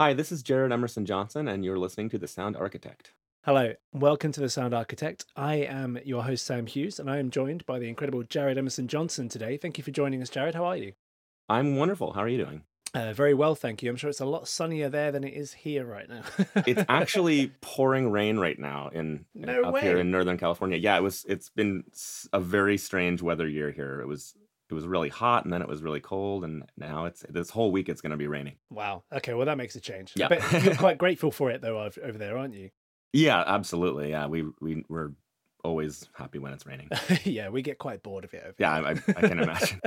Hi, this is Jared Emerson Johnson, and you're listening to The Sound Architect. Hello, welcome to The Sound Architect. I am your host, Sam Hughes, and I am joined by the incredible Jared Emerson Johnson today. Thank you for joining us, Jared. How are you? I'm wonderful. How are you doing? Uh, very well, thank you. I'm sure it's a lot sunnier there than it is here right now. it's actually pouring rain right now in no up way. here in Northern California. Yeah, it was. It's been a very strange weather year here. It was it was really hot and then it was really cold and now it's this whole week it's going to be raining. Wow. Okay. Well, that makes a change. Yeah. But you're quite grateful for it though over there, aren't you? Yeah, absolutely. Yeah, we we we're always happy when it's raining. yeah, we get quite bored of it. yeah, I, I can imagine.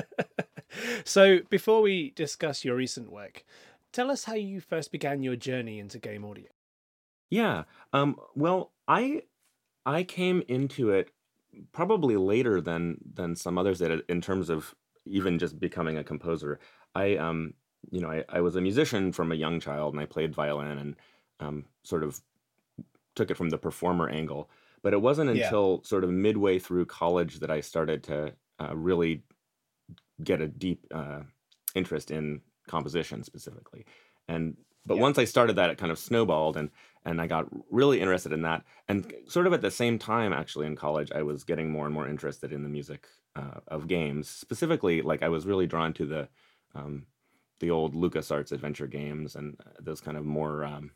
so before we discuss your recent work, tell us how you first began your journey into game audio. Yeah. Um. Well, I I came into it probably later than than some others did in terms of even just becoming a composer. I um you know I, I was a musician from a young child and I played violin and um, sort of took it from the performer angle. But it wasn't Yeah. until sort of midway through college that I started to uh, really get a deep uh, interest in composition specifically. And but Yeah. once I started that, it kind of snowballed, and and I got really interested in that. And sort of at the same time, actually, in college, I was getting more and more interested in the music uh, of games. Specifically, like I was really drawn to the um, the old LucasArts adventure games and uh, those kind of more um,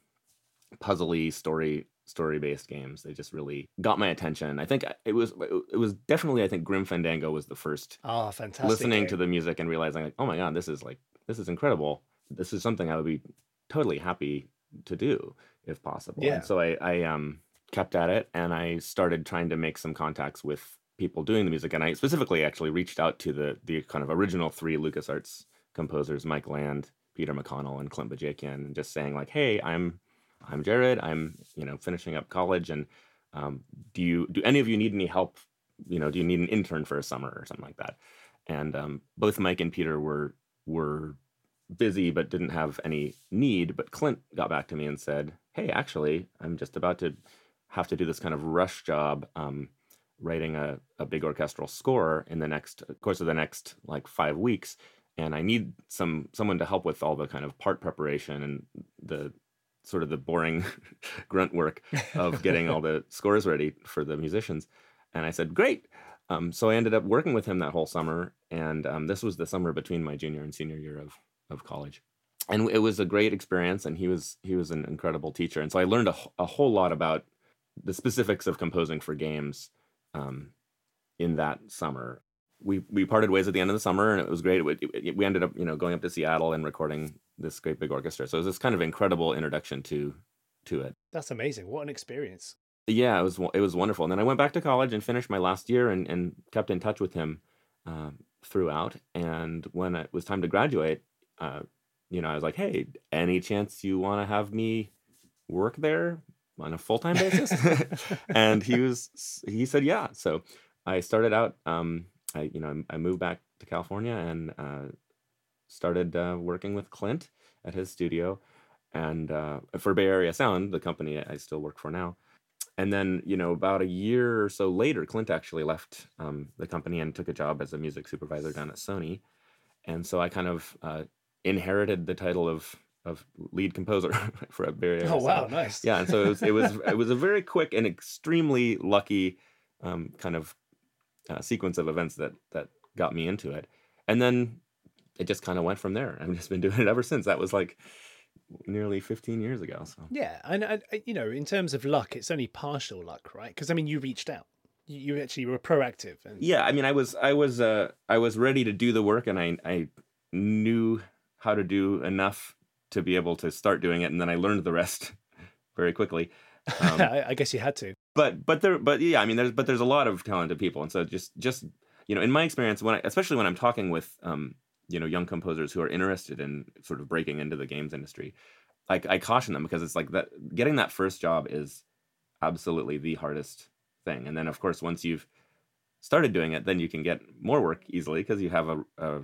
puzzly story story based games. They just really got my attention. I think it was it was definitely I think Grim Fandango was the first Oh, fantastic. listening game. to the music and realizing like oh my god this is like this is incredible. This is something I would be totally happy to do if possible. Yeah. And so I I um kept at it and I started trying to make some contacts with people doing the music and I specifically actually reached out to the the kind of original three LucasArts composers Mike Land, Peter McConnell and Clint Bajakian and just saying like hey I'm I'm Jared. I'm you know finishing up college, and um, do you do any of you need any help? You know, do you need an intern for a summer or something like that? And um, both Mike and Peter were were busy but didn't have any need. But Clint got back to me and said, "Hey, actually, I'm just about to have to do this kind of rush job." Um, writing a, a big orchestral score in the next course of the next like five weeks and i need some someone to help with all the kind of part preparation and the sort of the boring grunt work of getting all the scores ready for the musicians. And I said, great. Um, so I ended up working with him that whole summer. And um, this was the summer between my junior and senior year of, of college. And it was a great experience. And he was, he was an incredible teacher. And so I learned a, a whole lot about the specifics of composing for games um, in that summer. We, we parted ways at the end of the summer and it was great. It- it- we ended up, you know, going up to Seattle and recording this great big orchestra. So it was this kind of incredible introduction to to it. That's amazing. What an experience. Yeah, it was it was wonderful. And then I went back to college and finished my last year and, and kept in touch with him um, throughout. And when it was time to graduate, uh, you know, I was like, "Hey, any chance you want to have me work there on a full time basis?" and he was he said, "Yeah." So I started out. Um, I you know I moved back to California and uh, started uh, working with Clint at his studio, and uh, for Bay Area Sound, the company I still work for now. And then, you know, about a year or so later, Clint actually left um, the company and took a job as a music supervisor down at Sony. And so I kind of uh, inherited the title of of lead composer for Area. Oh wow, nice. Yeah, and so it was it was it was a very quick and extremely lucky um, kind of uh, sequence of events that that got me into it, and then it just kind of went from there. I've just been doing it ever since. That was like nearly 15 years ago. So Yeah, and, and uh, you know, in terms of luck, it's only partial luck, right? Because I mean, you reached out. You, you actually were proactive, and yeah, I mean, I was I was uh, I was ready to do the work, and I I knew how to do enough to be able to start doing it, and then I learned the rest very quickly. Um, I, I guess you had to. but but there but yeah i mean there's but there's a lot of talented people and so just just you know in my experience when I, especially when i'm talking with um you know young composers who are interested in sort of breaking into the games industry i, I caution them because it's like that getting that first job is absolutely the hardest thing and then of course once you've started doing it then you can get more work easily because you have a, a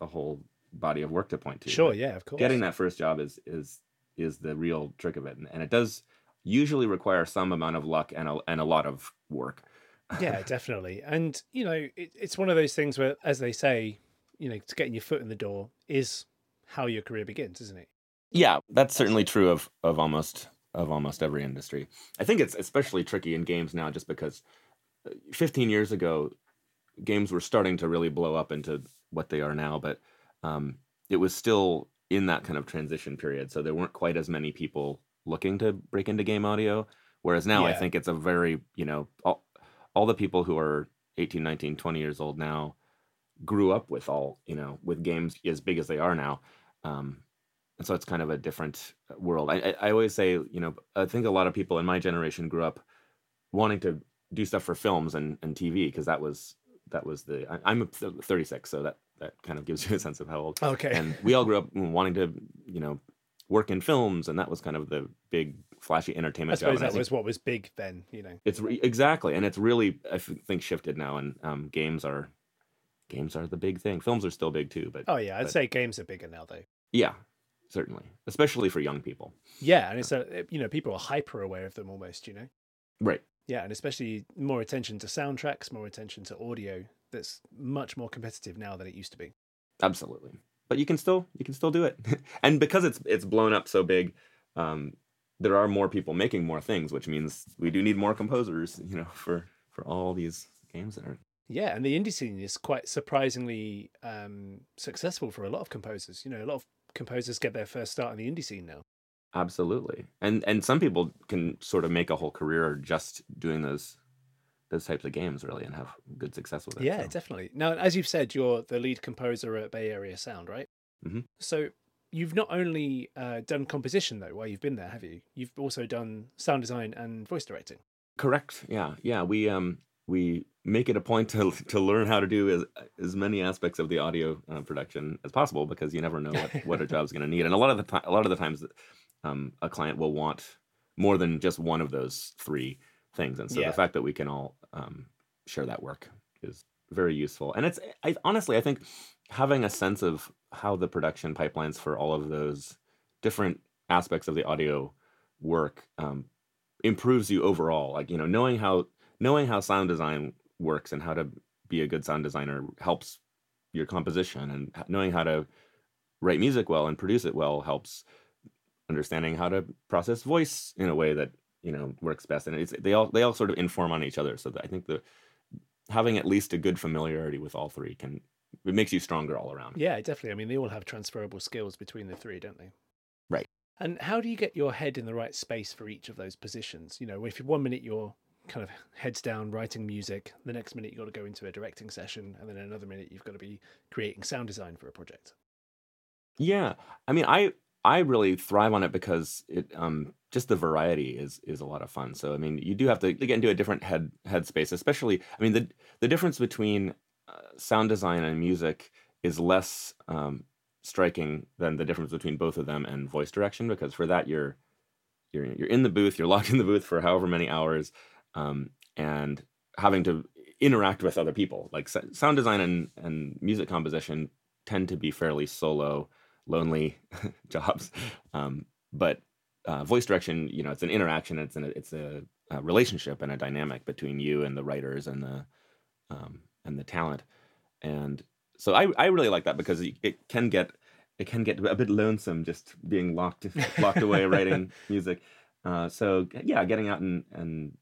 a whole body of work to point to Sure, But yeah, of course. getting that first job is is is the real trick of it and, and it does usually require some amount of luck and a, and a lot of work yeah, definitely. And you know, it, it's one of those things where, as they say, you know, to getting your foot in the door is how your career begins, isn't it? Yeah, that's certainly true of of almost of almost every industry. I think it's especially tricky in games now, just because uh, 15 years ago, games were starting to really blow up into what they are now, but um, it was still in that kind of transition period. So there weren't quite as many people looking to break into game audio. Whereas now, I think it's a very you know all, all the people who are 18, 19, 20 years old now grew up with all you know with games as big as they are now. Um, and so it's kind of a different uh, world. I, I, always say, you know, I think a lot of people in my generation grew up wanting to do stuff for films and, and TV because that was that was the. I, I'm th- 36, so that that kind of gives you a sense of how old. Okay. And we all grew up wanting to, you know, work in films, and that was kind of the big flashy I entertainment job. suppose I that think was what was big then, you know. it's re- exactly, and it's really I think shifted now, and um, games are games are the big thing. Films are still big too, but Oh yeah, I'd but- say games are bigger now though. yeah, certainly, especially for young people. Yeah, and it's a you know people are hyper aware of them almost, you know. Right. Yeah, and especially more attention to soundtracks, more attention to audio. That's much more competitive now than it used to be. Absolutely. But you can still you can still do it. and because it's it's blown up so big, um, there are more people making more things, which means we do need more composers, you know, for for all these games that are Yeah, and the indie scene is quite surprisingly um, successful for a lot of composers. You know, a lot of composers get their first start in the indie scene now. absolutely. And and some people can sort of make a whole career just doing those those types of games really and have good success with it. Yeah, so. definitely. Now, as you've said, you're the lead composer at Bay Area Sound, right? Mhm. So you've not only uh, done composition though while you've been there, have you? You've also done sound design and voice directing. Correct. Yeah. Yeah. We um we make it a point to to learn how to do as as many aspects of the audio uh, production as possible because you never know what, what a job's going to need. And a lot of the time, a lot of the times, um, a client will want more than just one of those three things. And so Yeah. the fact that we can all um, share that work is very useful. And it's I, honestly, I think having a sense of how the production pipelines for all of those different aspects of the audio work um, improves you overall like you know knowing how knowing how sound design works and how to be a good sound designer helps your composition and knowing how to write music well and produce it well helps understanding how to process voice in a way that you know works best and it's they all they all sort of inform on each other so that i think the having at least a good familiarity with all three can it makes you stronger all around Yeah, definitely. I mean, they all have transferable skills between the three, don't they? Right. And how do you get your head in the right space for each of those positions? You know, if one minute you're kind of heads down writing music, the next minute you've got to go into a directing session, and then another minute you've got to be creating sound design for a project. Yeah, I mean, I I really thrive on it because it um just the variety is is a lot of fun. So I mean, you do have to get into a different head headspace, especially. I mean, the the difference between uh, sound design and music is less um, striking than the difference between both of them and voice direction because for that you're you're you're in the booth, you're locked in the booth for however many hours, um, and having to interact with other people. Like sound design and and music composition tend to be fairly solo lonely jobs. Um, but uh, voice direction, you know, it's an interaction. It's an it's a, a relationship and a dynamic between you and the writers and the um, and the talent. And so I I really like that because it, it can get it can get a bit lonesome just being locked locked away writing music. Uh, so yeah, getting out and and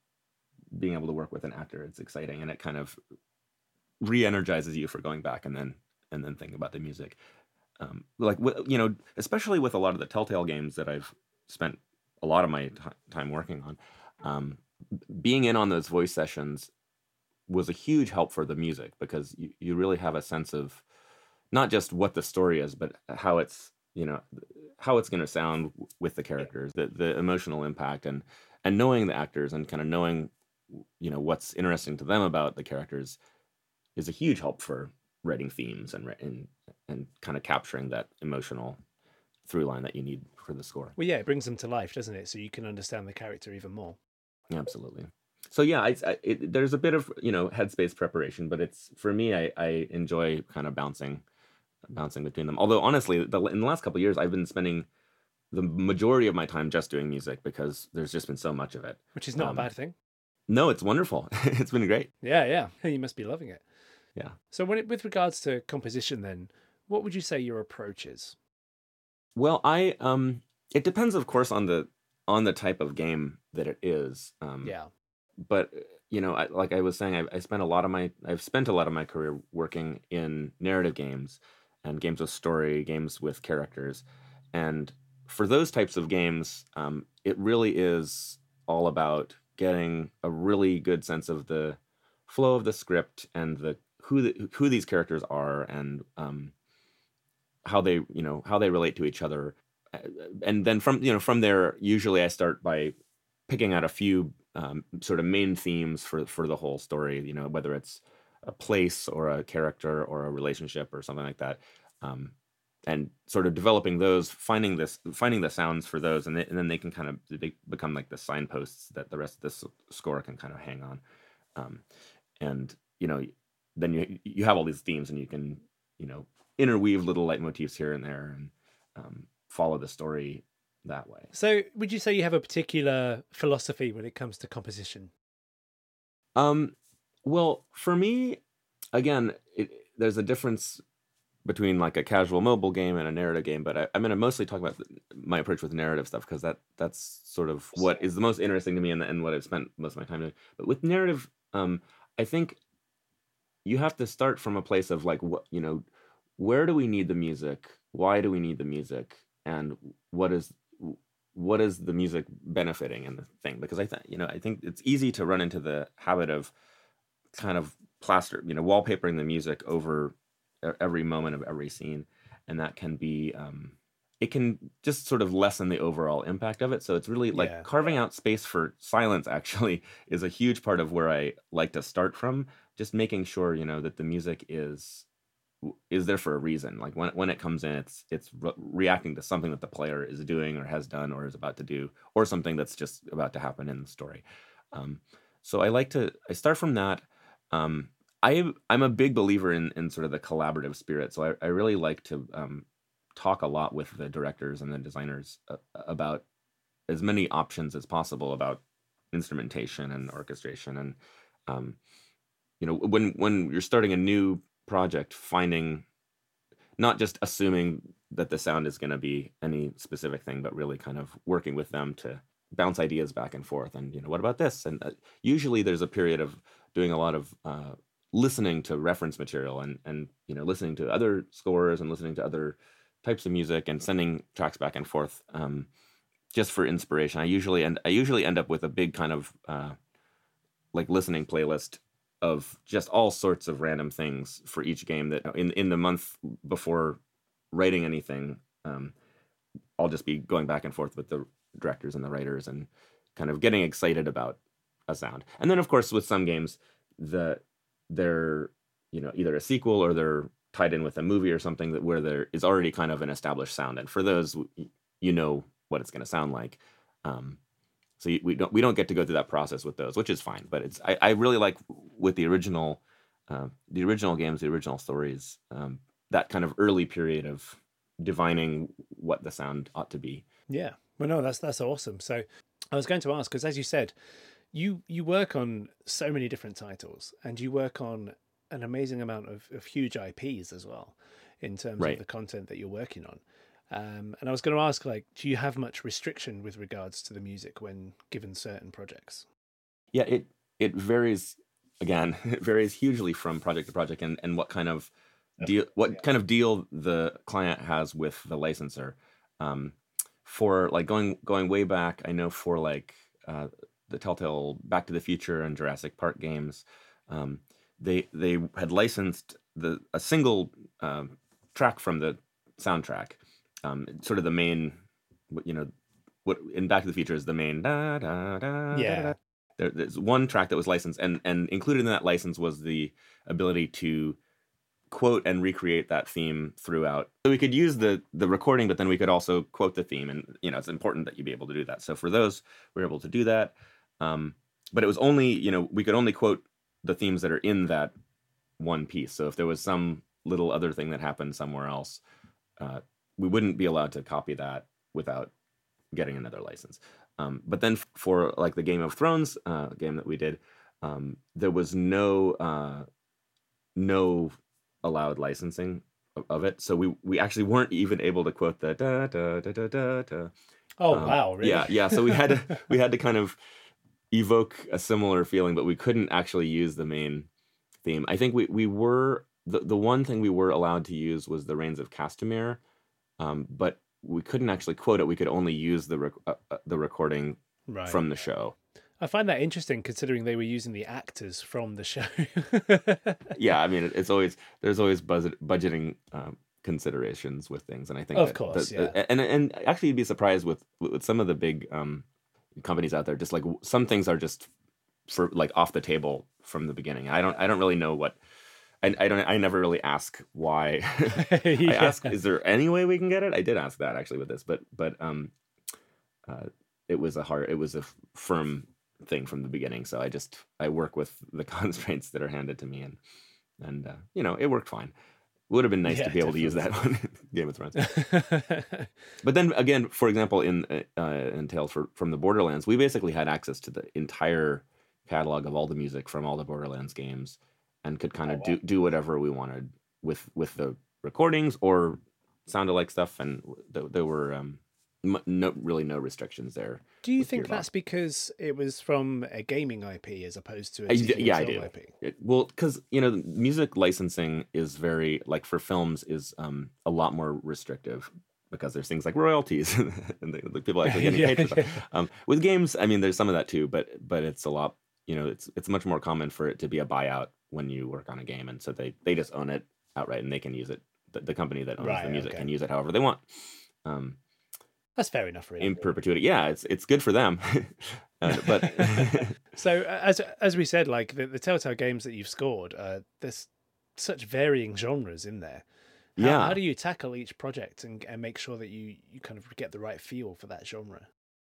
being able to work with an actor, it's exciting and it kind of re-energizes you for going back and then and then thinking about the music um, like you know especially with a lot of the telltale games that i've spent a lot of my ti time working on um, being in on those voice sessions was a huge help for the music because you, you really have a sense of not just what the story is but how it's you know how it's going to sound with the characters the, the emotional impact and and knowing the actors and kind of knowing you know what's interesting to them about the characters is a huge help for writing themes and and and kind of capturing that emotional through line that you need for the score. Well, yeah, it brings them to life, doesn't it? So you can understand the character even more. Absolutely. So yeah, I, I, it, there's a bit of you know headspace preparation, but it's for me, I, I enjoy kind of bouncing, bouncing between them. Although honestly, the, in the last couple of years, I've been spending the majority of my time just doing music because there's just been so much of it. Which is not Um, a bad thing. No, it's wonderful. it's been great. Yeah, yeah. You must be loving it. Yeah. So when it, with regards to composition then, what would you say your approach is? Well, I um it depends, of course, on the on the type of game that it is. Um, Yeah. but you know, I, like I was saying, I, I spent a lot of my I've spent a lot of my career working in narrative games and games with story, games with characters, and for those types of games, um, it really is all about getting a really good sense of the flow of the script and the who the, who these characters are and um, how they you know how they relate to each other. Uh, and then from you know from there usually i start by picking out a few um, sort of main themes for for the whole story you know whether it's a place or a character or a relationship or something like that um, and sort of developing those finding this finding the sounds for those and, they, and then they can kind of they become like the signposts that the rest of this score can kind of hang on. Um, and you know then you you have all these themes and you can you know interweave little leitmotifs here and there and um, follow the story that way So, would you say you have a particular philosophy when it comes to composition? Um, well, for me, again, it, there's a difference between like a casual mobile game and a narrative game, but I, I'm going to mostly talk about my approach with narrative stuff because that that's sort of what is the most interesting to me and, and what I've spent most of my time doing. But with narrative, um, I think you have to start from a place of like what you know, where do we need the music? Why do we need the music? And what is what is the music benefiting in the thing because i think you know i think it's easy to run into the habit of kind of plaster you know wallpapering the music over every moment of every scene and that can be um it can just sort of lessen the overall impact of it so it's really like Yeah. carving out space for silence actually is a huge part of where i like to start from just making sure you know that the music is is there for a reason. Like when when it comes in, it's it's re- reacting to something that the player is doing or has done or is about to do, or something that's just about to happen in the story. Um, so I like to I start from that. Um, I I'm a big believer in in sort of the collaborative spirit. So I, I really like to um, talk a lot with the directors and the designers uh, about as many options as possible about instrumentation and orchestration and um, you know when when you're starting a new project finding not just assuming that the sound is going to be any specific thing but really kind of working with them to bounce ideas back and forth and you know what about this? And uh, usually there's a period of doing a lot of uh, listening to reference material and and you know listening to other scores and listening to other types of music and sending tracks back and forth um, just for inspiration. I usually end i usually end up with a big kind of uh, like listening playlist of just all sorts of random things for each game that in in the month before writing anything um, i'll just be going back and forth with the directors and the writers and kind of getting excited about a sound. And then of course with some games the they're you know either a sequel or they're tied in with a movie or something that where there is already kind of an established sound. And for those you know what it's going to sound like. Um, so you- we don't we don't get to go through that process with those, which is fine. But it's I, I really like with the original uh, the original games, the original stories, um, that kind of early period of divining what the sound ought to be. Yeah. Well, no, that's that's awesome. So, I was going to ask because, as you said, you you work on so many different titles, and you work on an amazing amount of, of huge IPs as well, in terms Right. of the content that you're working on. Um, and I was going to ask, like, do you have much restriction with regards to the music when given certain projects? Yeah, it it varies again. It varies hugely from project to project, and and what kind of deal what kind of deal the client has with the licensor. Um, for like going going way back, I know for like uh, the Telltale Back to the Future and Jurassic Park games, um, they they had licensed the a single um, track from the soundtrack, um, sort of the main, what- you know, what in Back to the Future is the main da da da. da, Yeah. da. There, there's one track that was licensed, and and included in that license was the ability to quote and recreate that theme throughout. So we could use the the recording, but then we could also quote the theme, and you know it's important that you be able to do that. So for those, we are able to do that. Um, but it was only you know we could only quote the themes that are in that one piece. So if there was some little other thing that happened somewhere else, uh, we wouldn't be allowed to copy that without getting another license. Um, but then f- for like the Game of Thrones uh, game that we did, um, there was no uh, no allowed licensing of, of it. So we we actually weren't even able to quote the da da da da da da. Oh Um, wow! Really? Yeah, yeah. So we had to we had to kind of evoke a similar feeling, but we couldn't actually use the main theme. I think we we were the the one thing we were allowed to use was the Rains of Castamere, um, but we couldn't actually quote it. We could only use the rec- uh, uh, the recording right. from the show. I find that interesting, considering they were using the actors from the show. Yeah, I mean, it's always there's always budget, budgeting um, considerations with things, and I think Of that- course, that- yeah. and and actually you'd be surprised with with some of the big um, companies out there. Just like some things are just for like off the table from the beginning. I don't I don't really know what. I, I don't. I never really ask why. I ask, is there any way we can get it? I did ask that actually with this, but but um, uh, it was a hard. It was a firm thing from the beginning. So I just I work with the constraints that are handed to me, and and uh, you know it worked fine. Would have been nice Yeah, to be able to use that on Game of Thrones. But then again, for example, in uh, uh, in Tales for, from the Borderlands, we basically had access to the entire catalog of all the music from all the Borderlands games, and could kind Oh, of wow. do do whatever we wanted with with the recordings or sound alike stuff, and th- there were um, no really no restrictions there. Do you think that's because it was from a gaming IP as opposed to a I- yeah, I do. IP? It, well, because you know, music licensing is very like for films is um, a lot more restrictive because there's things like royalties and the, the people actually getting Yeah, paid for yeah. stuff. Um, with games, I mean, there's some of that too, but but it's a lot. You know, it's it's much more common for it to be a buyout when you work on a game, and so they they just own it outright and they can use it. The, the company that owns Right, the music okay. can use it however they want. Um, That's fair enough, really. in perpetuity, yeah, it's it's good for them. Uh, but So uh, as as we said, like the, the Telltale games that you've scored, uh, there's such varying genres in there. How, yeah, How do you tackle each project and, and make sure that you, you kind of get the right feel for that genre?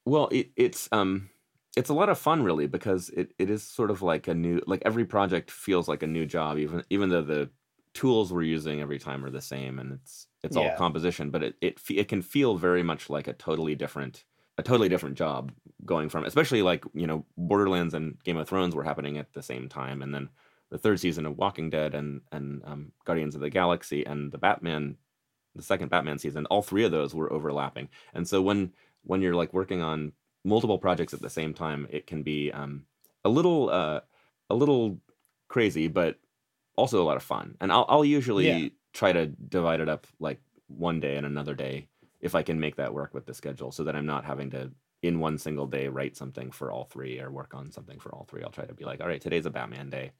Well, it, it's um, it's a lot of fun, really, because it, it is sort of like a new like every project feels like a new job, even even though the tools we're using every time are the same, and it's it's all composition, but it it it can feel very much like a totally different a totally different job going from especially like you know Borderlands and Game of Thrones were happening at the same time, and then the third season of Walking Dead and and um, Guardians of the Galaxy and the Batman, the second Batman season, all three of those were overlapping, and so when when you're like working on multiple projects at the same time, it can be um, a little uh, a little crazy, but also a lot of fun. And I'll I'll usually Yeah. try to divide it up like one day and another day if I can make that work with the schedule, so that I'm not having to in one single day write something for all three or work on something for all three. I'll try to be like, all right, today's a Batman day.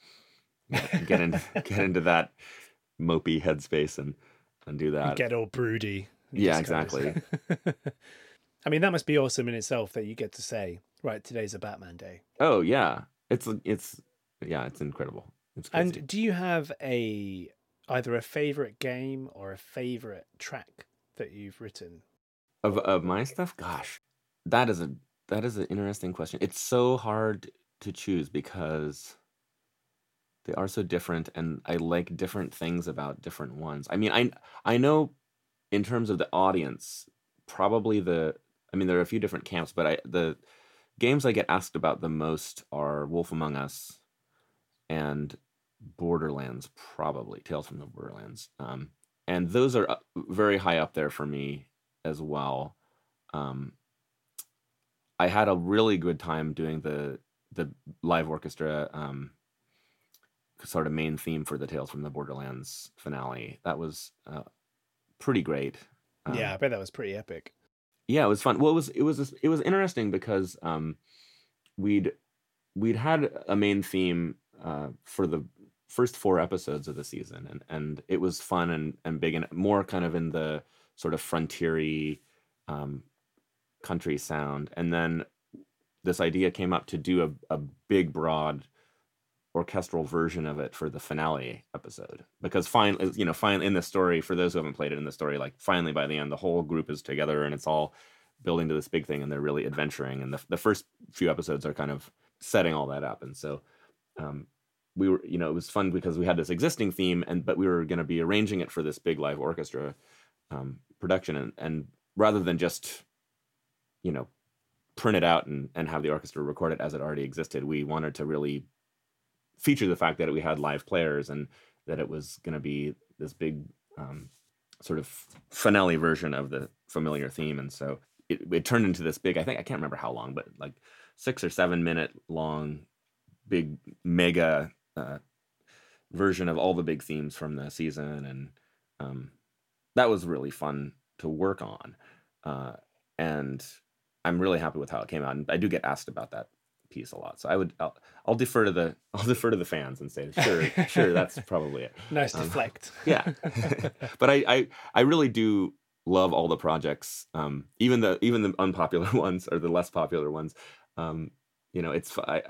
Get into get into that mopey headspace and and do that. get all broody. Yeah, Just kind of- exactly. I mean, that must be awesome in itself that you get to say, right, today's a Batman day. Oh yeah, it's it's yeah, it's incredible. It's crazy. And do you have a either a favorite game or a favorite track that you've written? of of my stuff, gosh, that is a that is an interesting question. It's so hard to choose because they are so different, and I like different things about different ones. I mean, I I know in terms of the audience, probably the I mean, there are a few different camps, but I the games I get asked about the most are Wolf Among Us and Borderlands, probably Tales from the Borderlands. Um, and those are very high up there for me as well. Um, I had a really good time doing the the live orchestra um, sort of main theme for the Tales from the Borderlands finale. That was uh, pretty great. Um, yeah, I bet that was pretty epic. Yeah, it was fun. Well, it was it was it was interesting because um, we'd we'd had a main theme uh, for the first four episodes of the season, and and it was fun and and big and more kind of in the sort of frontiery um, country sound, and then this idea came up to do a, a big broad orchestral version of it for the finale episode. Because finally you know finally in the story for those who haven't played it in the story like finally by the end the whole group is together and it's all building to this big thing and they're really adventuring and the, the first few episodes are kind of setting all that up. And so um, we were you know it was fun because we had this existing theme and but we were going to be arranging it for this big live orchestra um, production and, and rather than just you know print it out and, and have the orchestra record it as it already existed we wanted to really feature the fact that we had live players and that it was going to be this big um, sort of finale version of the familiar theme and so it, it turned into this big. I think I can't remember how long, but like six or seven minute long, big mega uh, version of all the big themes from the season, and um, that was really fun to work on. Uh, and I'm really happy with how it came out. And I do get asked about that piece a lot, so I would I'll, I'll defer to the I'll defer to the fans and say sure sure that's probably it. Nice Um, deflect. yeah but I, I i really do love all the projects um even the even the unpopular ones or the less popular ones um you know it's I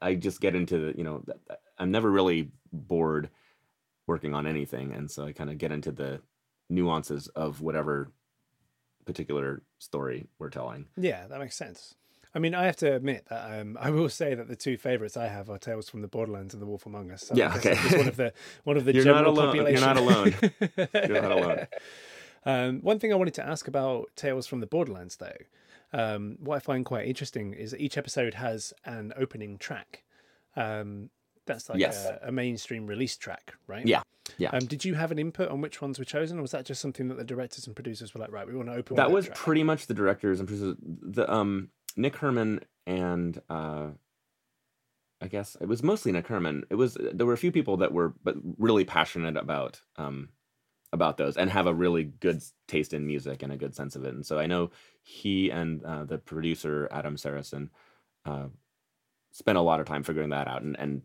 I just get into the you know i'm never really bored working on anything and so i kind of get into the nuances of whatever particular story we're telling Yeah, that makes sense. I mean, I have to admit that um, I will say that the two favorites I have are Tales from the Borderlands and The Wolf Among Us. So Yeah, okay. it's one of the one of the You're not general alone- you're not alone. You're not alone. Um, one thing I wanted to ask about Tales from the Borderlands, though, um, what I find quite interesting is that each episode has an opening track. Um, that's like Yes. a, a mainstream release track, right? Yeah, yeah. Um, did you have an input on which ones were chosen, or was that just something that the directors and producers were like, right, we want to open? that was pretty much the directors and producers. The um Nick Herman and uh, I guess it was mostly Nick Herman. It was there were a few people that were but really passionate about um about those and have a really good taste in music and a good sense of it. And so I know he and uh, the producer Adam Sarasohn uh, spent a lot of time figuring that out and and.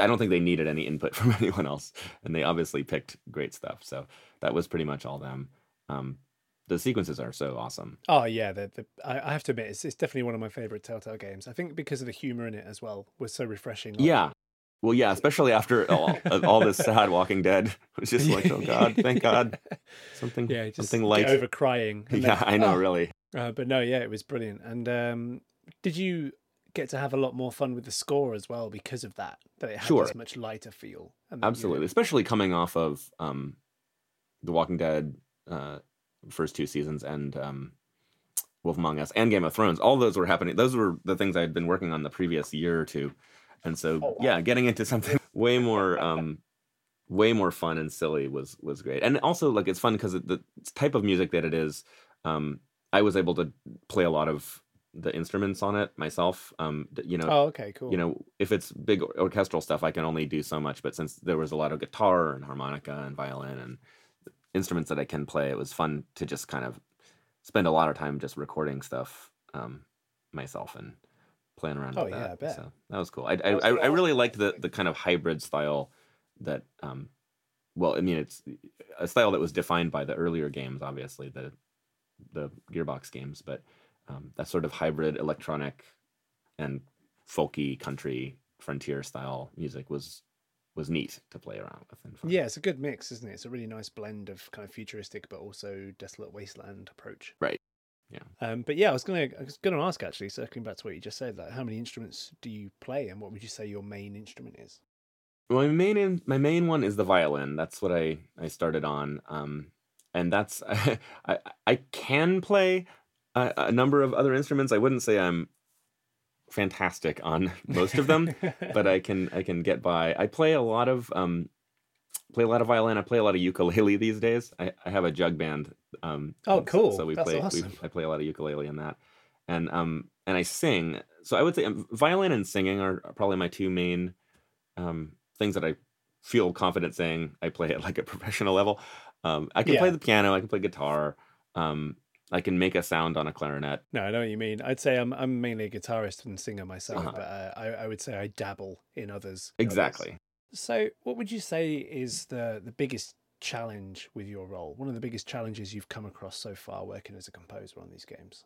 I don't think they needed any input from anyone else, and they obviously picked great stuff. So that was pretty much all them. Um, the sequences are so awesome. Oh yeah, the, the I, I have to admit it's, it's definitely one of my favorite Telltale games. I think because of the humor in it as well was so refreshing. Like, Yeah. Well, yeah, especially after all, all this sad Walking Dead. It was just like, oh God, thank God, something, yeah, something light. over crying. Yeah, then- I know, oh. really. Uh, but no, yeah, it was brilliant. And um, did you get to have a lot more fun with the score as well because of that? That it had Sure. this much lighter feel. That you- Absolutely, especially coming off of um, the Walking Dead uh, first two seasons and um, Wolf Among Us and Game of Thrones. All those were happening. Those were the things I had been working on the previous year or two, and so Oh, wow. yeah, getting into something way more. Um, way more fun and silly was was great and also like it's fun because the type of music that it is um i was able to play a lot of the instruments on it myself um you know Oh, okay, cool. you know if it's big orchestral stuff i can only do so much but since there was a lot of guitar and harmonica and violin and instruments that i can play it was fun to just kind of spend a lot of time just recording stuff um myself and playing around Oh, with yeah, that I bet. so that was cool. I i, I, I really liked the the kind of hybrid style that um well i mean it's a style that was defined by the earlier games obviously the the gearbox games but um, that sort of hybrid electronic and folky country frontier style music was was neat to play around with and fun. Yeah, it's a good mix, isn't it? It's a really nice blend of kind of futuristic but also desolate wasteland approach. Right. Yeah. Um, but yeah, I was gonna I was gonna ask actually, circling back to what you just said, like how many instruments do you play and what would you say your main instrument is? Well, my main in, my main one is the violin. That's what I I started on. Um, and that's I I can play a, a number of other instruments. I wouldn't say I'm fantastic on most of them, but I can I can get by. I play a lot of um play a lot of violin. I play a lot of ukulele these days. I, I have a jug band. Um, Oh, cool. So we That's play. awesome. We, I play a lot of ukulele in that, and um and I sing. So I would say um, violin and singing are probably my two main um things that I feel confident saying I play at like a professional level. Um, I can play the piano. I can play guitar. Um, I can make a sound on a clarinet. No, I know what you mean. I'd say I'm I'm mainly a guitarist and singer myself, Uh-huh. but uh, I I would say I dabble in others. in others. Exactly. So, what would you say is the the biggest challenge with your role? One of the biggest challenges you've come across so far working as a composer on these games?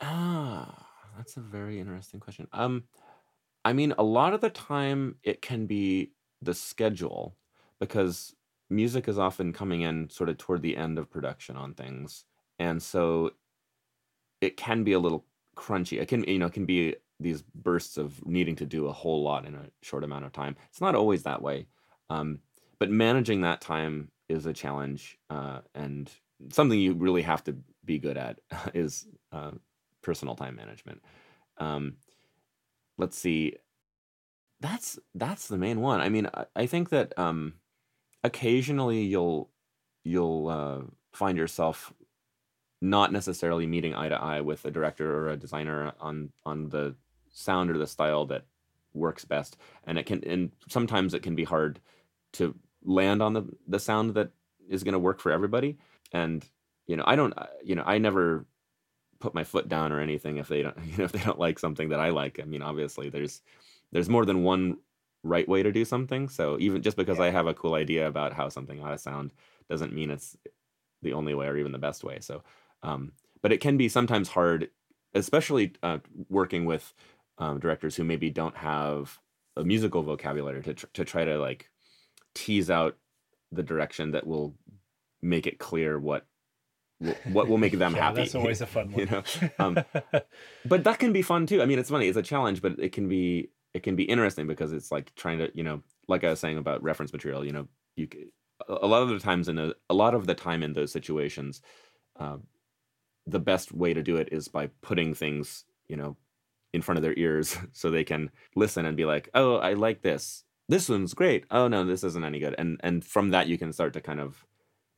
Ah, that's a very interesting question. Um, I mean, a lot of the time it can be the schedule because music is often coming in sort of toward the end of production on things, and so it can be a little crunchy. It can, you know, it can be these bursts of needing to do a whole lot in a short amount of time. It's not always that way, um, but managing that time is a challenge, uh, and something you really have to be good at is uh, personal time management. Um, let's see. That's that's the main one. I mean, I, I think that um, occasionally you'll you'll uh, find yourself not necessarily meeting eye to eye with a director or a designer on on the sound or the style that works best. And it can and sometimes it can be hard to land on the the sound that is going to work for everybody. And you know i don't uh, you know i never put my foot down or anything if they don't you know if they don't like something that i like. I mean obviously there's there's more than one right way to do something. So even just because Yeah. i have a cool idea about how something ought to sound doesn't mean it's the only way or even the best way. So um but it can be sometimes hard especially uh, working with um, directors who maybe don't have a musical vocabulary to tr- to try to like tease out the direction that will make it clear what will- what will make them Yeah, happy. That's always a fun one. you know, um, but that can be fun too. I mean, it's funny. It's a challenge, but it can be it can be interesting because it's like trying to you know, like I was saying about reference material. You know, you a a lot of the times in the a lot of the time in those situations, uh, the best way to do it is by putting things you know in front of their ears so they can listen and be like, oh, I like this. This one's great. Oh no, this isn't any good. And and from that you can start to kind of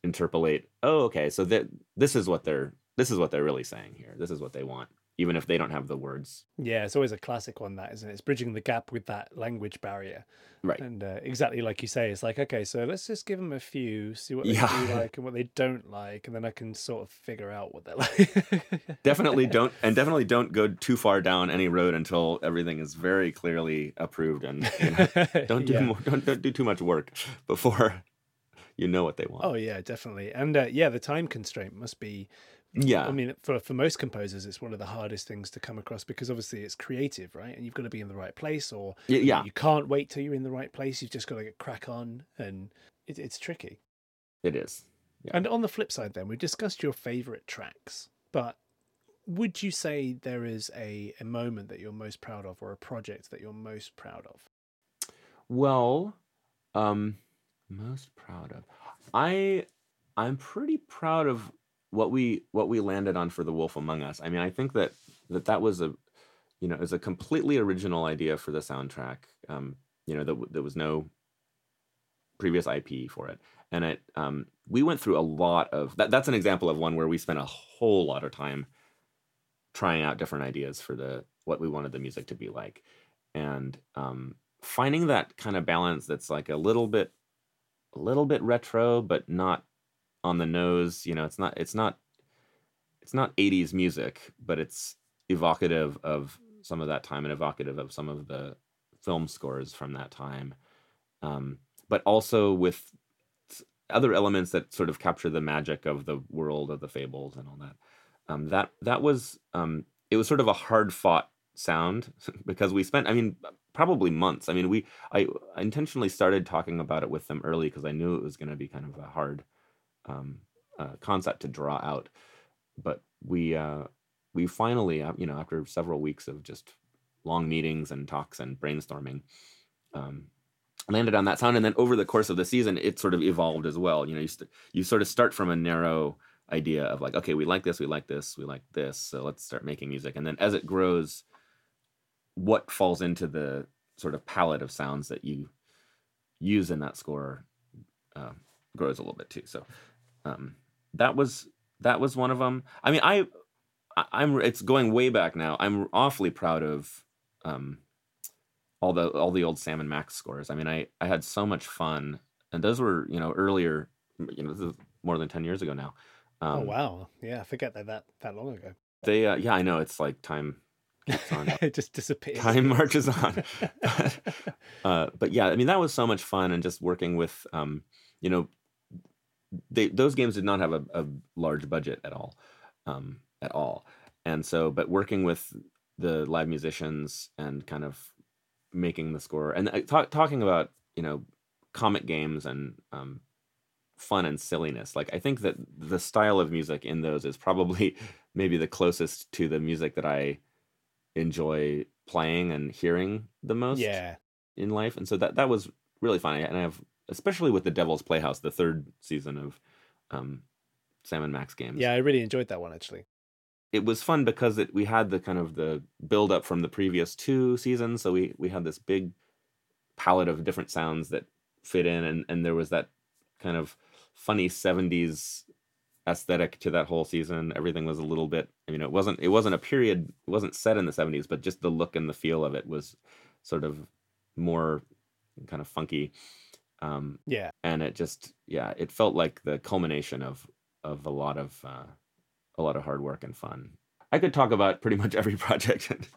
interpolate. Oh, okay, so that this is what they're this is what they're really saying here. This is what they want, even if they don't have the words. yeah, it's always a classic one, that isn't it? It's bridging the gap with that language barrier. Right. And uh, exactly like you say, it's like, okay, so let's just give them a few, see what they Yeah. do like and what they don't like, and then I can sort of figure out what they're like. definitely don't and definitely don't go too far down any road until everything is very clearly approved and you know, don't do Yeah. more, don't, don't do too much work before you know what they want. Oh yeah, definitely. And uh, yeah, the time constraint must be. Yeah. I mean, for for most composers, it's one of the hardest things to come across because obviously it's creative, right? And you've got to be in the right place, or yeah. you can't wait till you're in the right place. You've just got to get crack on, and it, it's tricky. It is. Yeah. And on the flip side, then we discussed your favorite tracks, but would you say there is a, a moment that you're most proud of, or a project that you're most proud of? Well, um, most proud of. I I'm pretty proud of what we what we landed on for The Wolf Among Us. I mean, I think that that that was a you know, is a completely original idea for the soundtrack. Um, you know, that there was no previous IP for it. And it um we went through a lot of that that's an example of one where we spent a whole lot of time trying out different ideas for the what we wanted the music to be like. And um finding that kind of balance that's like a little bit a little bit retro but not on the nose you know it's not it's not it's not 80s music but it's evocative of some of that time and evocative of some of the film scores from that time. Um, but also with other elements that sort of capture the magic of the world of the fables and all that. Um, that that was um, it was sort of a hard fought sound because we spent i mean probably months. I mean we i intentionally started talking about it with them early because i knew it was going to be kind of a hard um, uh, concept to draw out. But we uh, we finally uh, you know after several weeks of just long meetings and talks and brainstorming um, landed on that sound. And then over the course of the season it sort of evolved as well. You know you, st- you sort of start from a narrow idea of like okay we like this we like this we like this so let's start making music. And then as it grows what falls into the sort of palette of sounds that you use in that score uh, grows a little bit too. So um, that was that was one of them i mean i i'm it's going way back now. I'm awfully proud of um, all the all the old sam and max scores. I mean i i had so much fun and those were you know earlier you know this is more than 10 years ago now. Um, oh wow, yeah, I forget that that that long ago. they uh, yeah i know it's like time it just disappears. time marches on. Uh, but yeah i mean that was so much fun and just working with um, you know they those games did not have a, a large budget at all um, at all. And so but working with the live musicians and kind of making the score and uh, talk, talking about you know comic games and um, fun and silliness like i think that the style of music in those is probably maybe the closest to the music that i enjoy playing and hearing the most yeah, in life. And so that that was really fun. And i have especially with the devil's playhouse the third season of um sam and max games yeah, I really enjoyed that one actually. it was fun because it we had the kind of the build up from the previous two seasons so we we had this big palette of different sounds that fit in and and there was that kind of funny 70s aesthetic to that whole season. Everything was a little bit. I mean, it wasn't it wasn't a period. It wasn't set in the '70s, but just the look and the feel of it was sort of more kind of funky. Um, Yeah. and it just yeah, it felt like the culmination of of a lot of uh, a lot of hard work and fun. I could talk about pretty much every project and,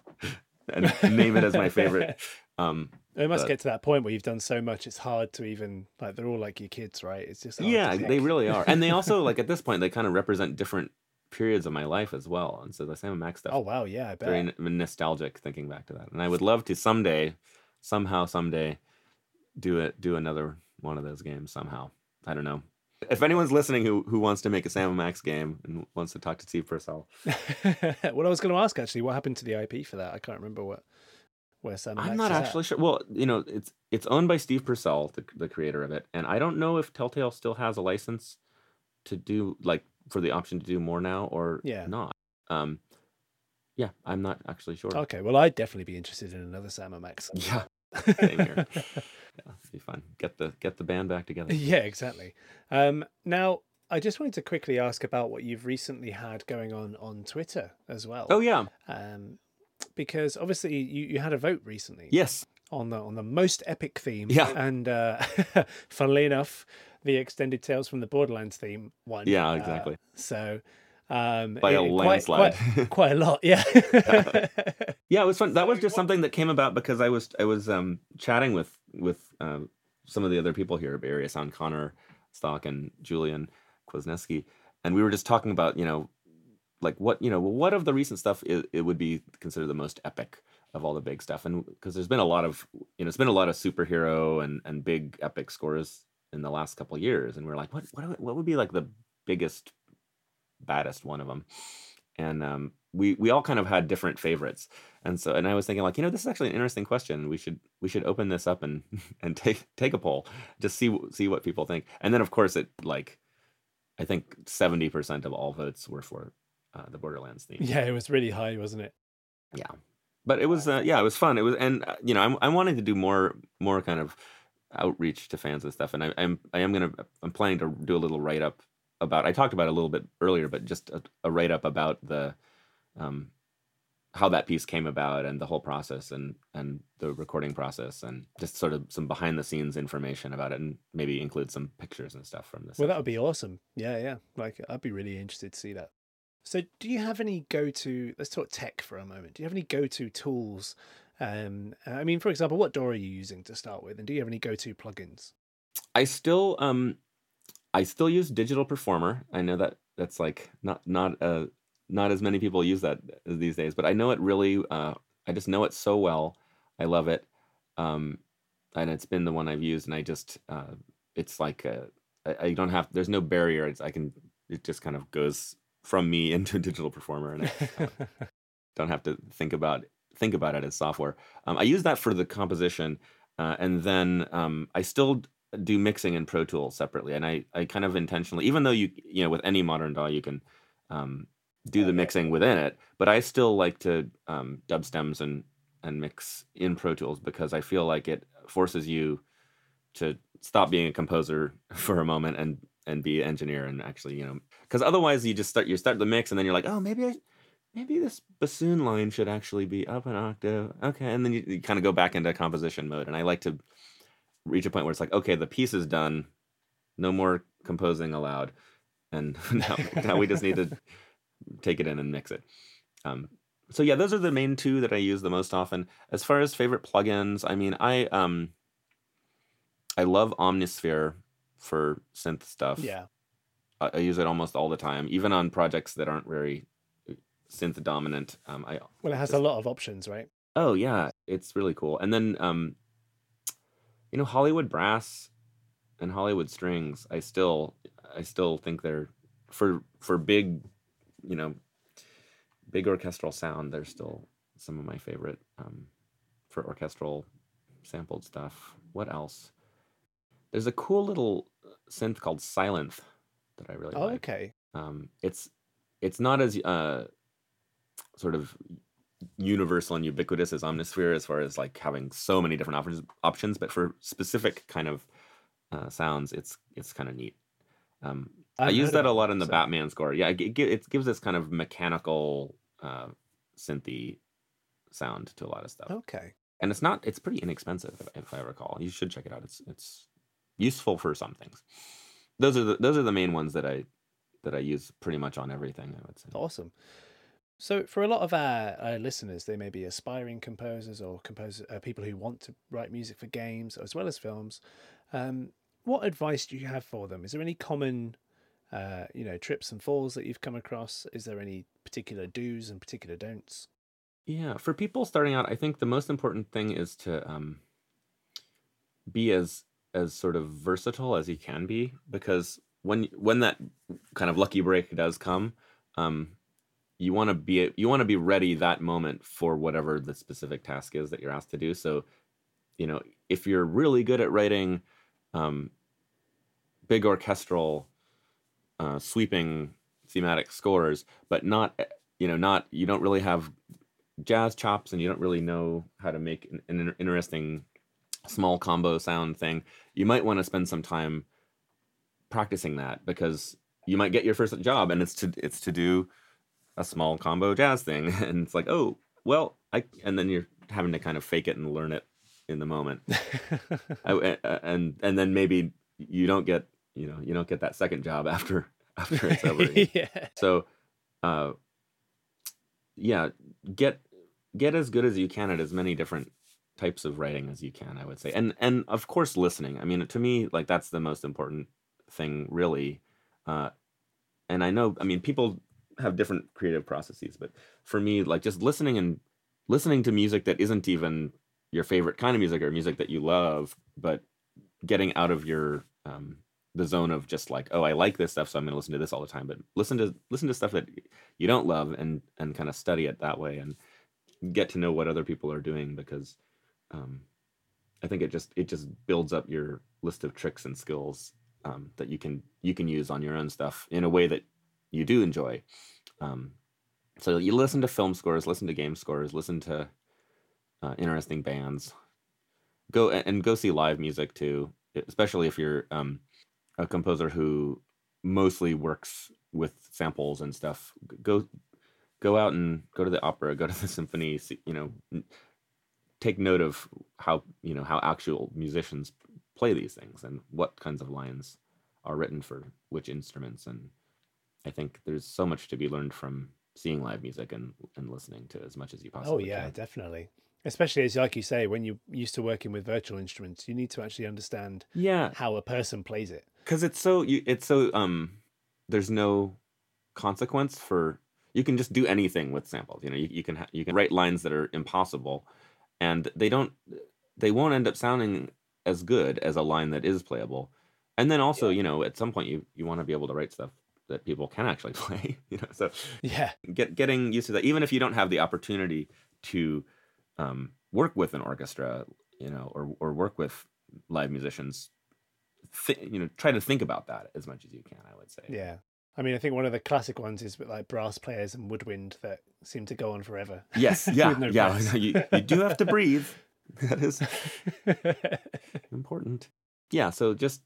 and name it as my favorite. Um, It must But- get to that point where you've done so much, it's hard to even like they're all like your kids, right? It's just yeah, they really are, and they also like at this point they kind of represent different periods of my life as well. And so the Sam and Max stuff Oh wow, yeah, I bet. very nostalgic thinking back to that. And I would love to someday, somehow, someday, do it, do another one of those games somehow. I don't know. If anyone's listening who who wants to make a Sam and Max game and wants to talk to Steve Purcell, what I was going to ask actually, what happened to the IP for that? I can't remember what where Sam. I'm Max not is at. actually sure. Well, you know, it's it's owned by Steve Purcell, the the creator of it, and I don't know if Telltale still has a license to do like for the option to do more now or Yeah. not. Um, yeah, I'm not actually sure. Okay, well, I'd definitely be interested in another Sam and Max. Yeah, same here. yeah, be fun. Get the get the band back together. yeah, exactly. Um, now, I just wanted to quickly ask about what you've recently had going on on Twitter as well. Oh yeah, um, because obviously you, you had a vote recently yes, on the on the most epic theme. Yeah. and uh, funnily enough, the extended Tales from the Borderlands theme won. Yeah, Uh, exactly. so. Um, By a it- quite- landslide. quite, quite a lot, yeah. yeah. It was fun. That was just something that came about because I was I was um chatting with with um some of the other people here, Area Sound, Connor Stock, and Julian Kwasniewski, and we were just talking about you know like what you know what of the recent stuff it, it would be considered the most epic of all the big stuff and because there's been a lot of you know it's been a lot of superhero and and big epic scores in the last couple years and we're like what what what would be like the biggest baddest one of them and um we we all kind of had different favorites. And so and i was thinking like you know this is actually an interesting question. We should we should open this up and and take take a poll just see see what people think. And then of course it like i think 70% of all votes were for uh, the borderlands theme. Yeah, it was really high, wasn't it? yeah. But it was uh, yeah it was fun. It was and uh, you know I'm, I'm wanting to do more more kind of outreach to fans and stuff. And I, i'm i am gonna i'm planning to do a little write-up about i talked about it a little bit earlier but just a, a write-up about the um how that piece came about and the whole process and and the recording process and just sort of some behind the scenes information about it and maybe include some pictures and stuff from this Well, that would be awesome. Yeah, yeah. Like, I'd be really interested to see that. So, do you have any go to? Let's talk tech for a moment. Do you have any go to tools? Um, I mean, for example, what DAW are you using to start with? And do you have any go to plugins? I still um I still use Digital Performer. I know that that's like not not uh not as many people use that these days, but I know it really uh I just know it so well. I love it. Um and it's been the one I've used and I just uh it's like uh I, I don't have there's no barrier. It's I can it just kind of goes from me into Digital Performer and I don't have to think about think about it as software. Um, I use that for the composition, uh, and then um, I still do mixing in Pro Tools separately. And I, I kind of intentionally, even though you you know with any modern DAW you can um, do the mixing within it, but I still like to um, dub stems and and mix in Pro Tools because I feel like it forces you to stop being a composer for a moment and and be an engineer and actually you know because otherwise you just start you start the mix and then you're like oh maybe I maybe this bassoon line should actually be up an octave. Okay, and then you, you kind of go back into composition mode. And I like to reach a point where it's like, okay, the piece is done, no more composing allowed, and now, now we just need to take it in and mix it. Um, so yeah, those are the main two that I use the most often. As far as favorite plugins, I mean, I um, I love Omnisphere for synth stuff. yeah. I, I use it almost all the time, even on projects that aren't very uh, synth dominant. Um, I Well, it has a lot of options, right? oh yeah, it's really cool. And then um, you know, Hollywood Brass and Hollywood Strings. I still I still think they're for for big, you know, big orchestral sound. They're still some of my favorite um, for orchestral sampled stuff. What else? There's a cool little synth called Sylenth that I really Oh, like okay. um, it's it's not as uh, sort of universal and ubiquitous as Omnisphere as far as like having so many different options options, but for specific kind of uh, sounds, it's it's kind of neat. Um, I, haven't use that a lot in the so- Batman score. Yeah, it, it gives this kind of mechanical, uh, synthy sound to a lot of stuff. Okay. and it's not it's pretty inexpensive if, if i recall you should check it out it's it's useful for some things those are the those are the main ones that i that i use pretty much on everything i would say Awesome. So, for a lot of our, our listeners, they may be aspiring composers or composers, uh, people who want to write music for games as well as films. Um, what advice do you have for them? Is there any common, uh, you know, trips and falls that you've come across? Is there any particular do's and particular don'ts? yeah for people starting out i think the most important thing is to um be as as sort of versatile as you can be because when when that kind of lucky break does come um you want to be you want to be ready that moment for whatever the specific task is that you're asked to do. So you know if you're really good at writing um big orchestral uh sweeping thematic scores but not eh, you know not you don't really have jazz chops and you don't really know how to make an, an interesting small combo sound thing you might want to spend some time practicing that because you might get your first job and it's to it's to do a small combo jazz thing. And it's like oh well i and then you're having to kind of fake it and learn it in the moment. I, uh, and and then maybe you don't get you know you don't get that second job after after it's over yeah. so uh yeah get get as good as you can at as many different types of writing as you can i would say. And and of course listening. I mean to me like that's the most important thing really. Uh and i know i mean people have different creative processes but for me like just listening and listening to music that isn't even your favorite kind of music or music that you love but getting out of your um the zone of just like oh i like this stuff so i'm going to listen to this all the time but listen to listen to stuff that you don't love and and kind of study it that way and get to know what other people are doing because um i think it just it just builds up your list of tricks and skills um, that you can you can use on your own stuff in a way that you do enjoy um so you listen to film scores listen to game scores listen to uh, interesting bands. Go and go see live music too especially if you're um a composer who mostly works with samples and stuff. Go go out and go to the opera go to the symphony see, you know take note of how you know how actual musicians play these things and what kinds of lines are written for which instruments and i think there's so much to be learned from seeing live music and and listening to as much as you possibly Oh yeah, can. definitely. Especially as like you say, when you're used to working with virtual instruments, you need to actually understand yeah how a person plays it. because it's so you it's so um there's no consequence for you can just do anything with samples you know you, you can ha- you can write lines that are impossible and they don't they won't end up sounding as good as a line that is playable and then also you know at some point you you want to be able to write stuff that people can actually play you know so Yeah. get getting used to that even if you don't have the opportunity to um, work with an orchestra you know or or work with live musicians th- you know try to think about that as much as you can i would say. Yeah. I mean, I think one of the classic ones is with like brass players and woodwind that seem to go on forever. yes. Yeah. No yeah. you, you do have to breathe. That is important. Yeah. So just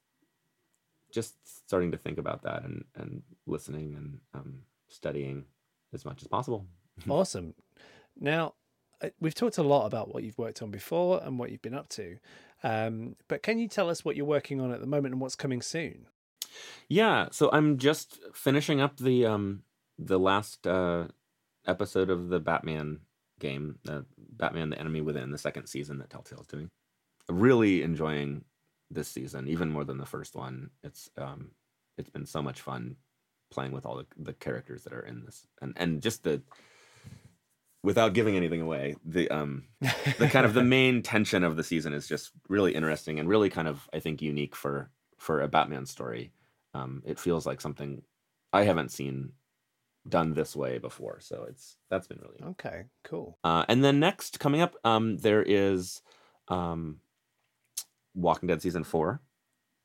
just starting to think about that and and listening and um, studying as much as possible awesome. Now, we've talked a lot about what you've worked on before and what you've been up to. Um, but can you tell us what you're working on at the moment and what's coming soon? Yeah, so I'm just finishing up the um the last uh episode of the Batman game, uh, Batman: The Enemy Within, the second season that Telltale's doing. Really enjoying this season, even more than the first one. It's um it's been so much fun playing with all the, the characters that are in this, and and just the without giving anything away, the um the kind of the main tension of the season is just really interesting and really kind of I think unique for for a Batman story. Um, it feels like something I haven't seen done this way before, so it's that's been really. okay, cool. Uh, and then next coming up, um, there is um, Walking Dead season four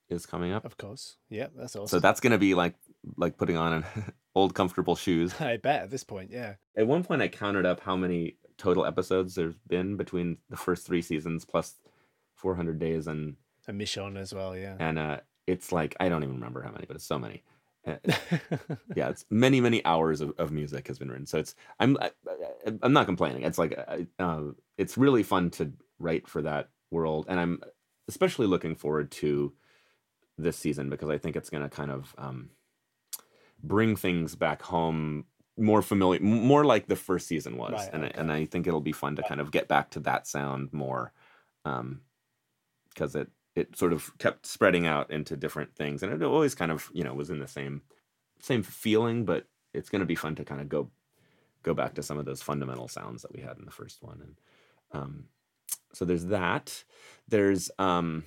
is coming up, Of course. Yeah, that's awesome. so that's gonna be like like putting on an old comfortable shoes. I bet at this point, yeah. At one point, I counted up how many total episodes there's been between the first three seasons plus 400 days, and a Michonne as well, yeah. and uh, it's like I don't even remember how many, but it's so many. Uh, yeah, it's many many hours of, of music has been written. So it's I'm I, I- I'm not complaining. It's like uh, it's really fun to write for that world, and I'm especially looking forward to this season because I think it's going to kind of um, bring things back home more familiar, more like the first season was, Right, and I- okay. and I think it'll be fun to kind of get back to that sound more, because it it sort of kept spreading out into different things, and it always kind of you know was in the same same feeling, but it's going to be fun to kind of go go back to some of those fundamental sounds that we had in the first one, and um, so there's that. There's um,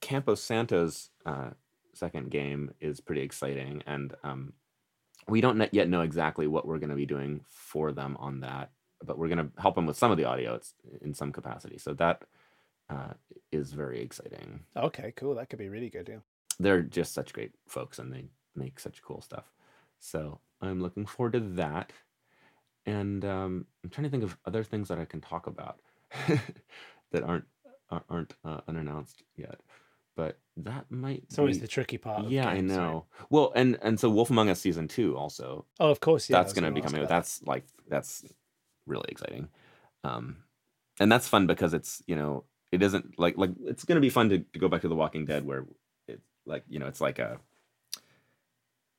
Campo Santo's uh, second game is pretty exciting, and um, we don't yet know exactly what we're going to be doing for them on that, but we're going to help them with some of the audio it's, in some capacity. So that uh, is very exciting. okay, cool. That could be really good. Yeah. They're just such great folks, and they make such cool stuff. So I'm looking forward to that. And um, I'm trying to think of other things that I can talk about that aren't aren't uh, unannounced yet. But that might It's always the tricky part. Yeah, I games, right? know. Well, and and so Wolf Among Us season two also Oh, of course. Yeah, that's going to gonna be coming. That's like that's really exciting, um, and that's fun because it's you know it isn't like like it's going to be fun to, to go back to The Walking Dead where it like you know it's like a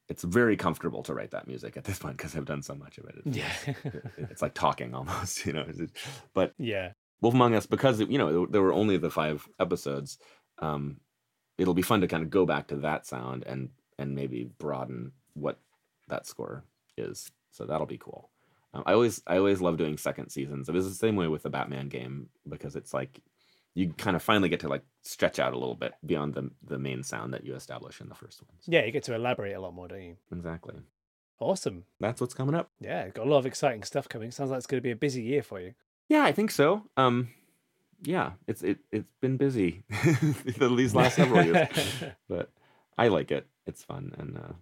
it's very comfortable to write that music at this point because I've done so much of it. It's, Yeah. it's like talking almost, you know. But yeah. Wolf Among Us, because you know there were only the five episodes, um, it'll be fun to kind of go back to that sound and and maybe broaden what that score is. So that'll be cool. Um, I always I always love doing second seasons. It was the same way with the Batman game because it's like you kind of finally get to like stretch out a little bit beyond the the main sound that you establish in the first ones. Yeah, you get to elaborate a lot more, don't you? Exactly. Awesome. That's what's coming up. Yeah, got a lot of exciting stuff coming. Sounds like it's going to be a busy year for you. Yeah, I think so. Um, yeah, it's it it's been busy these last several years, but I like it. It's fun and uh,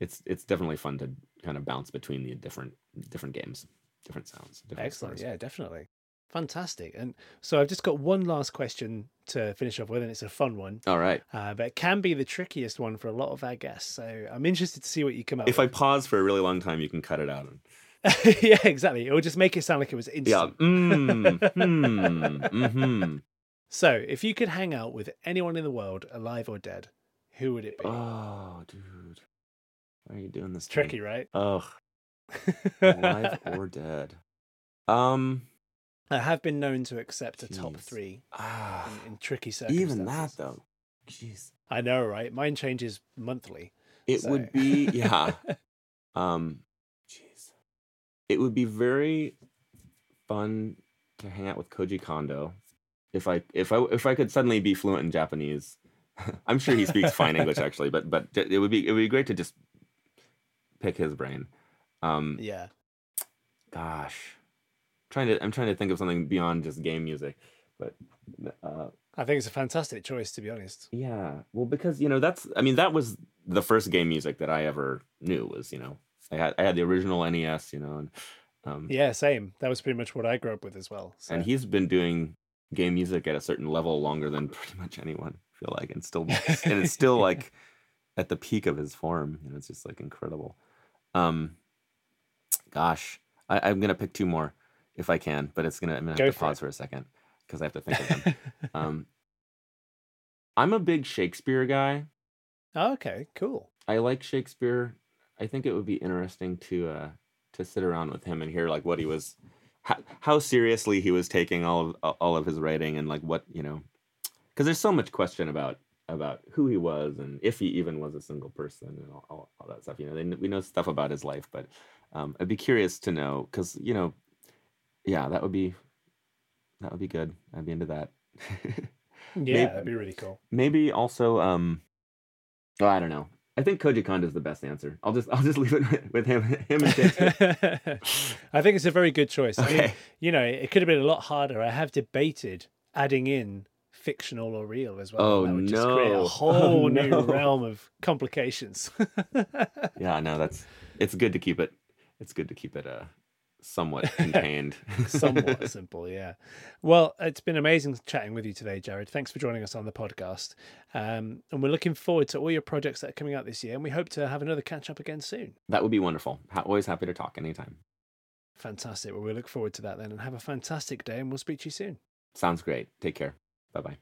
it's it's definitely fun to kind of bounce between the different different games, different sounds. Different Excellent. scores. Yeah, definitely. Fantastic. And so I've just got one last question to finish off with, and it's a fun one, All right. uh, but it can be the trickiest one for a lot of our guests. So I'm interested to see what you come up If I pause for a really long time, you can cut it out. yeah, exactly. It will just make it sound like it was instant. Yeah. Mm, hmm, hmm So if you could hang out with anyone in the world, alive or dead, who would it be? Oh, dude, why are you doing this? it's to me? tricky, right? Ugh, alive or dead? Um. I have been known to accept a top three Ah. in, in tricky circumstances. Even that though. Jeez. I know, right? Mine changes monthly. It So- would be yeah. um. It would be very fun to hang out with Koji Kondo if I if I if I could suddenly be fluent in Japanese. I'm sure he speaks fine English actually, but but it would be it would be great to just pick his brain. Um yeah. gosh. Trying to I'm trying to think of something beyond just game music, but uh I think it's a fantastic choice, to be honest. Yeah, well, because you know that's I mean that was the first game music that I ever knew was you know I had I had the original NES you know and um Yeah, same. That was pretty much what I grew up with as well. So. and he's been doing game music at a certain level longer than pretty much anyone I feel like and still and it's still like at the peak of his form you know it's just like incredible um gosh I, I'm gonna pick two more if I can but it's gonna I'm gonna have to for pause it. for a second because I have to think of them um I'm a big Shakespeare guy oh, okay, cool. I like Shakespeare. I think it would be interesting to uh to sit around with him and hear like what he was how, how seriously he was taking all of all of his writing and like what, you know, cuz there's so much question about about who he was and if he even was a single person and all, all, all that stuff. You know, they, we know stuff about his life, but um I'd be curious to know cuz you know, yeah, that would be that would be good. I'd be into that. Yeah, Maybe- that'd be really cool. Maybe also, um, oh, I don't know. I think Koji Kondo is the best answer. I'll just, I'll just leave it with- him, him and Shakespeare. I think it's a very good choice. I mean, you know, it could have been a lot harder. I have debated adding in fictional or real as well. Oh, that would just create a whole Oh, new realm of complications. Yeah, no, that's. It's good to keep it. It's good to keep it uh somewhat contained. somewhat simple, yeah. Well, it's been amazing chatting with you today, Jared. Thanks for joining us on the podcast. Um, and we're looking forward to all your projects that are coming out this year. And we hope to have another catch up again soon. That would be wonderful. Always happy to talk anytime. Fantastic. Well, we look forward to that then. And have a fantastic day. And we'll speak to you soon. Sounds great. Take care. Bye bye.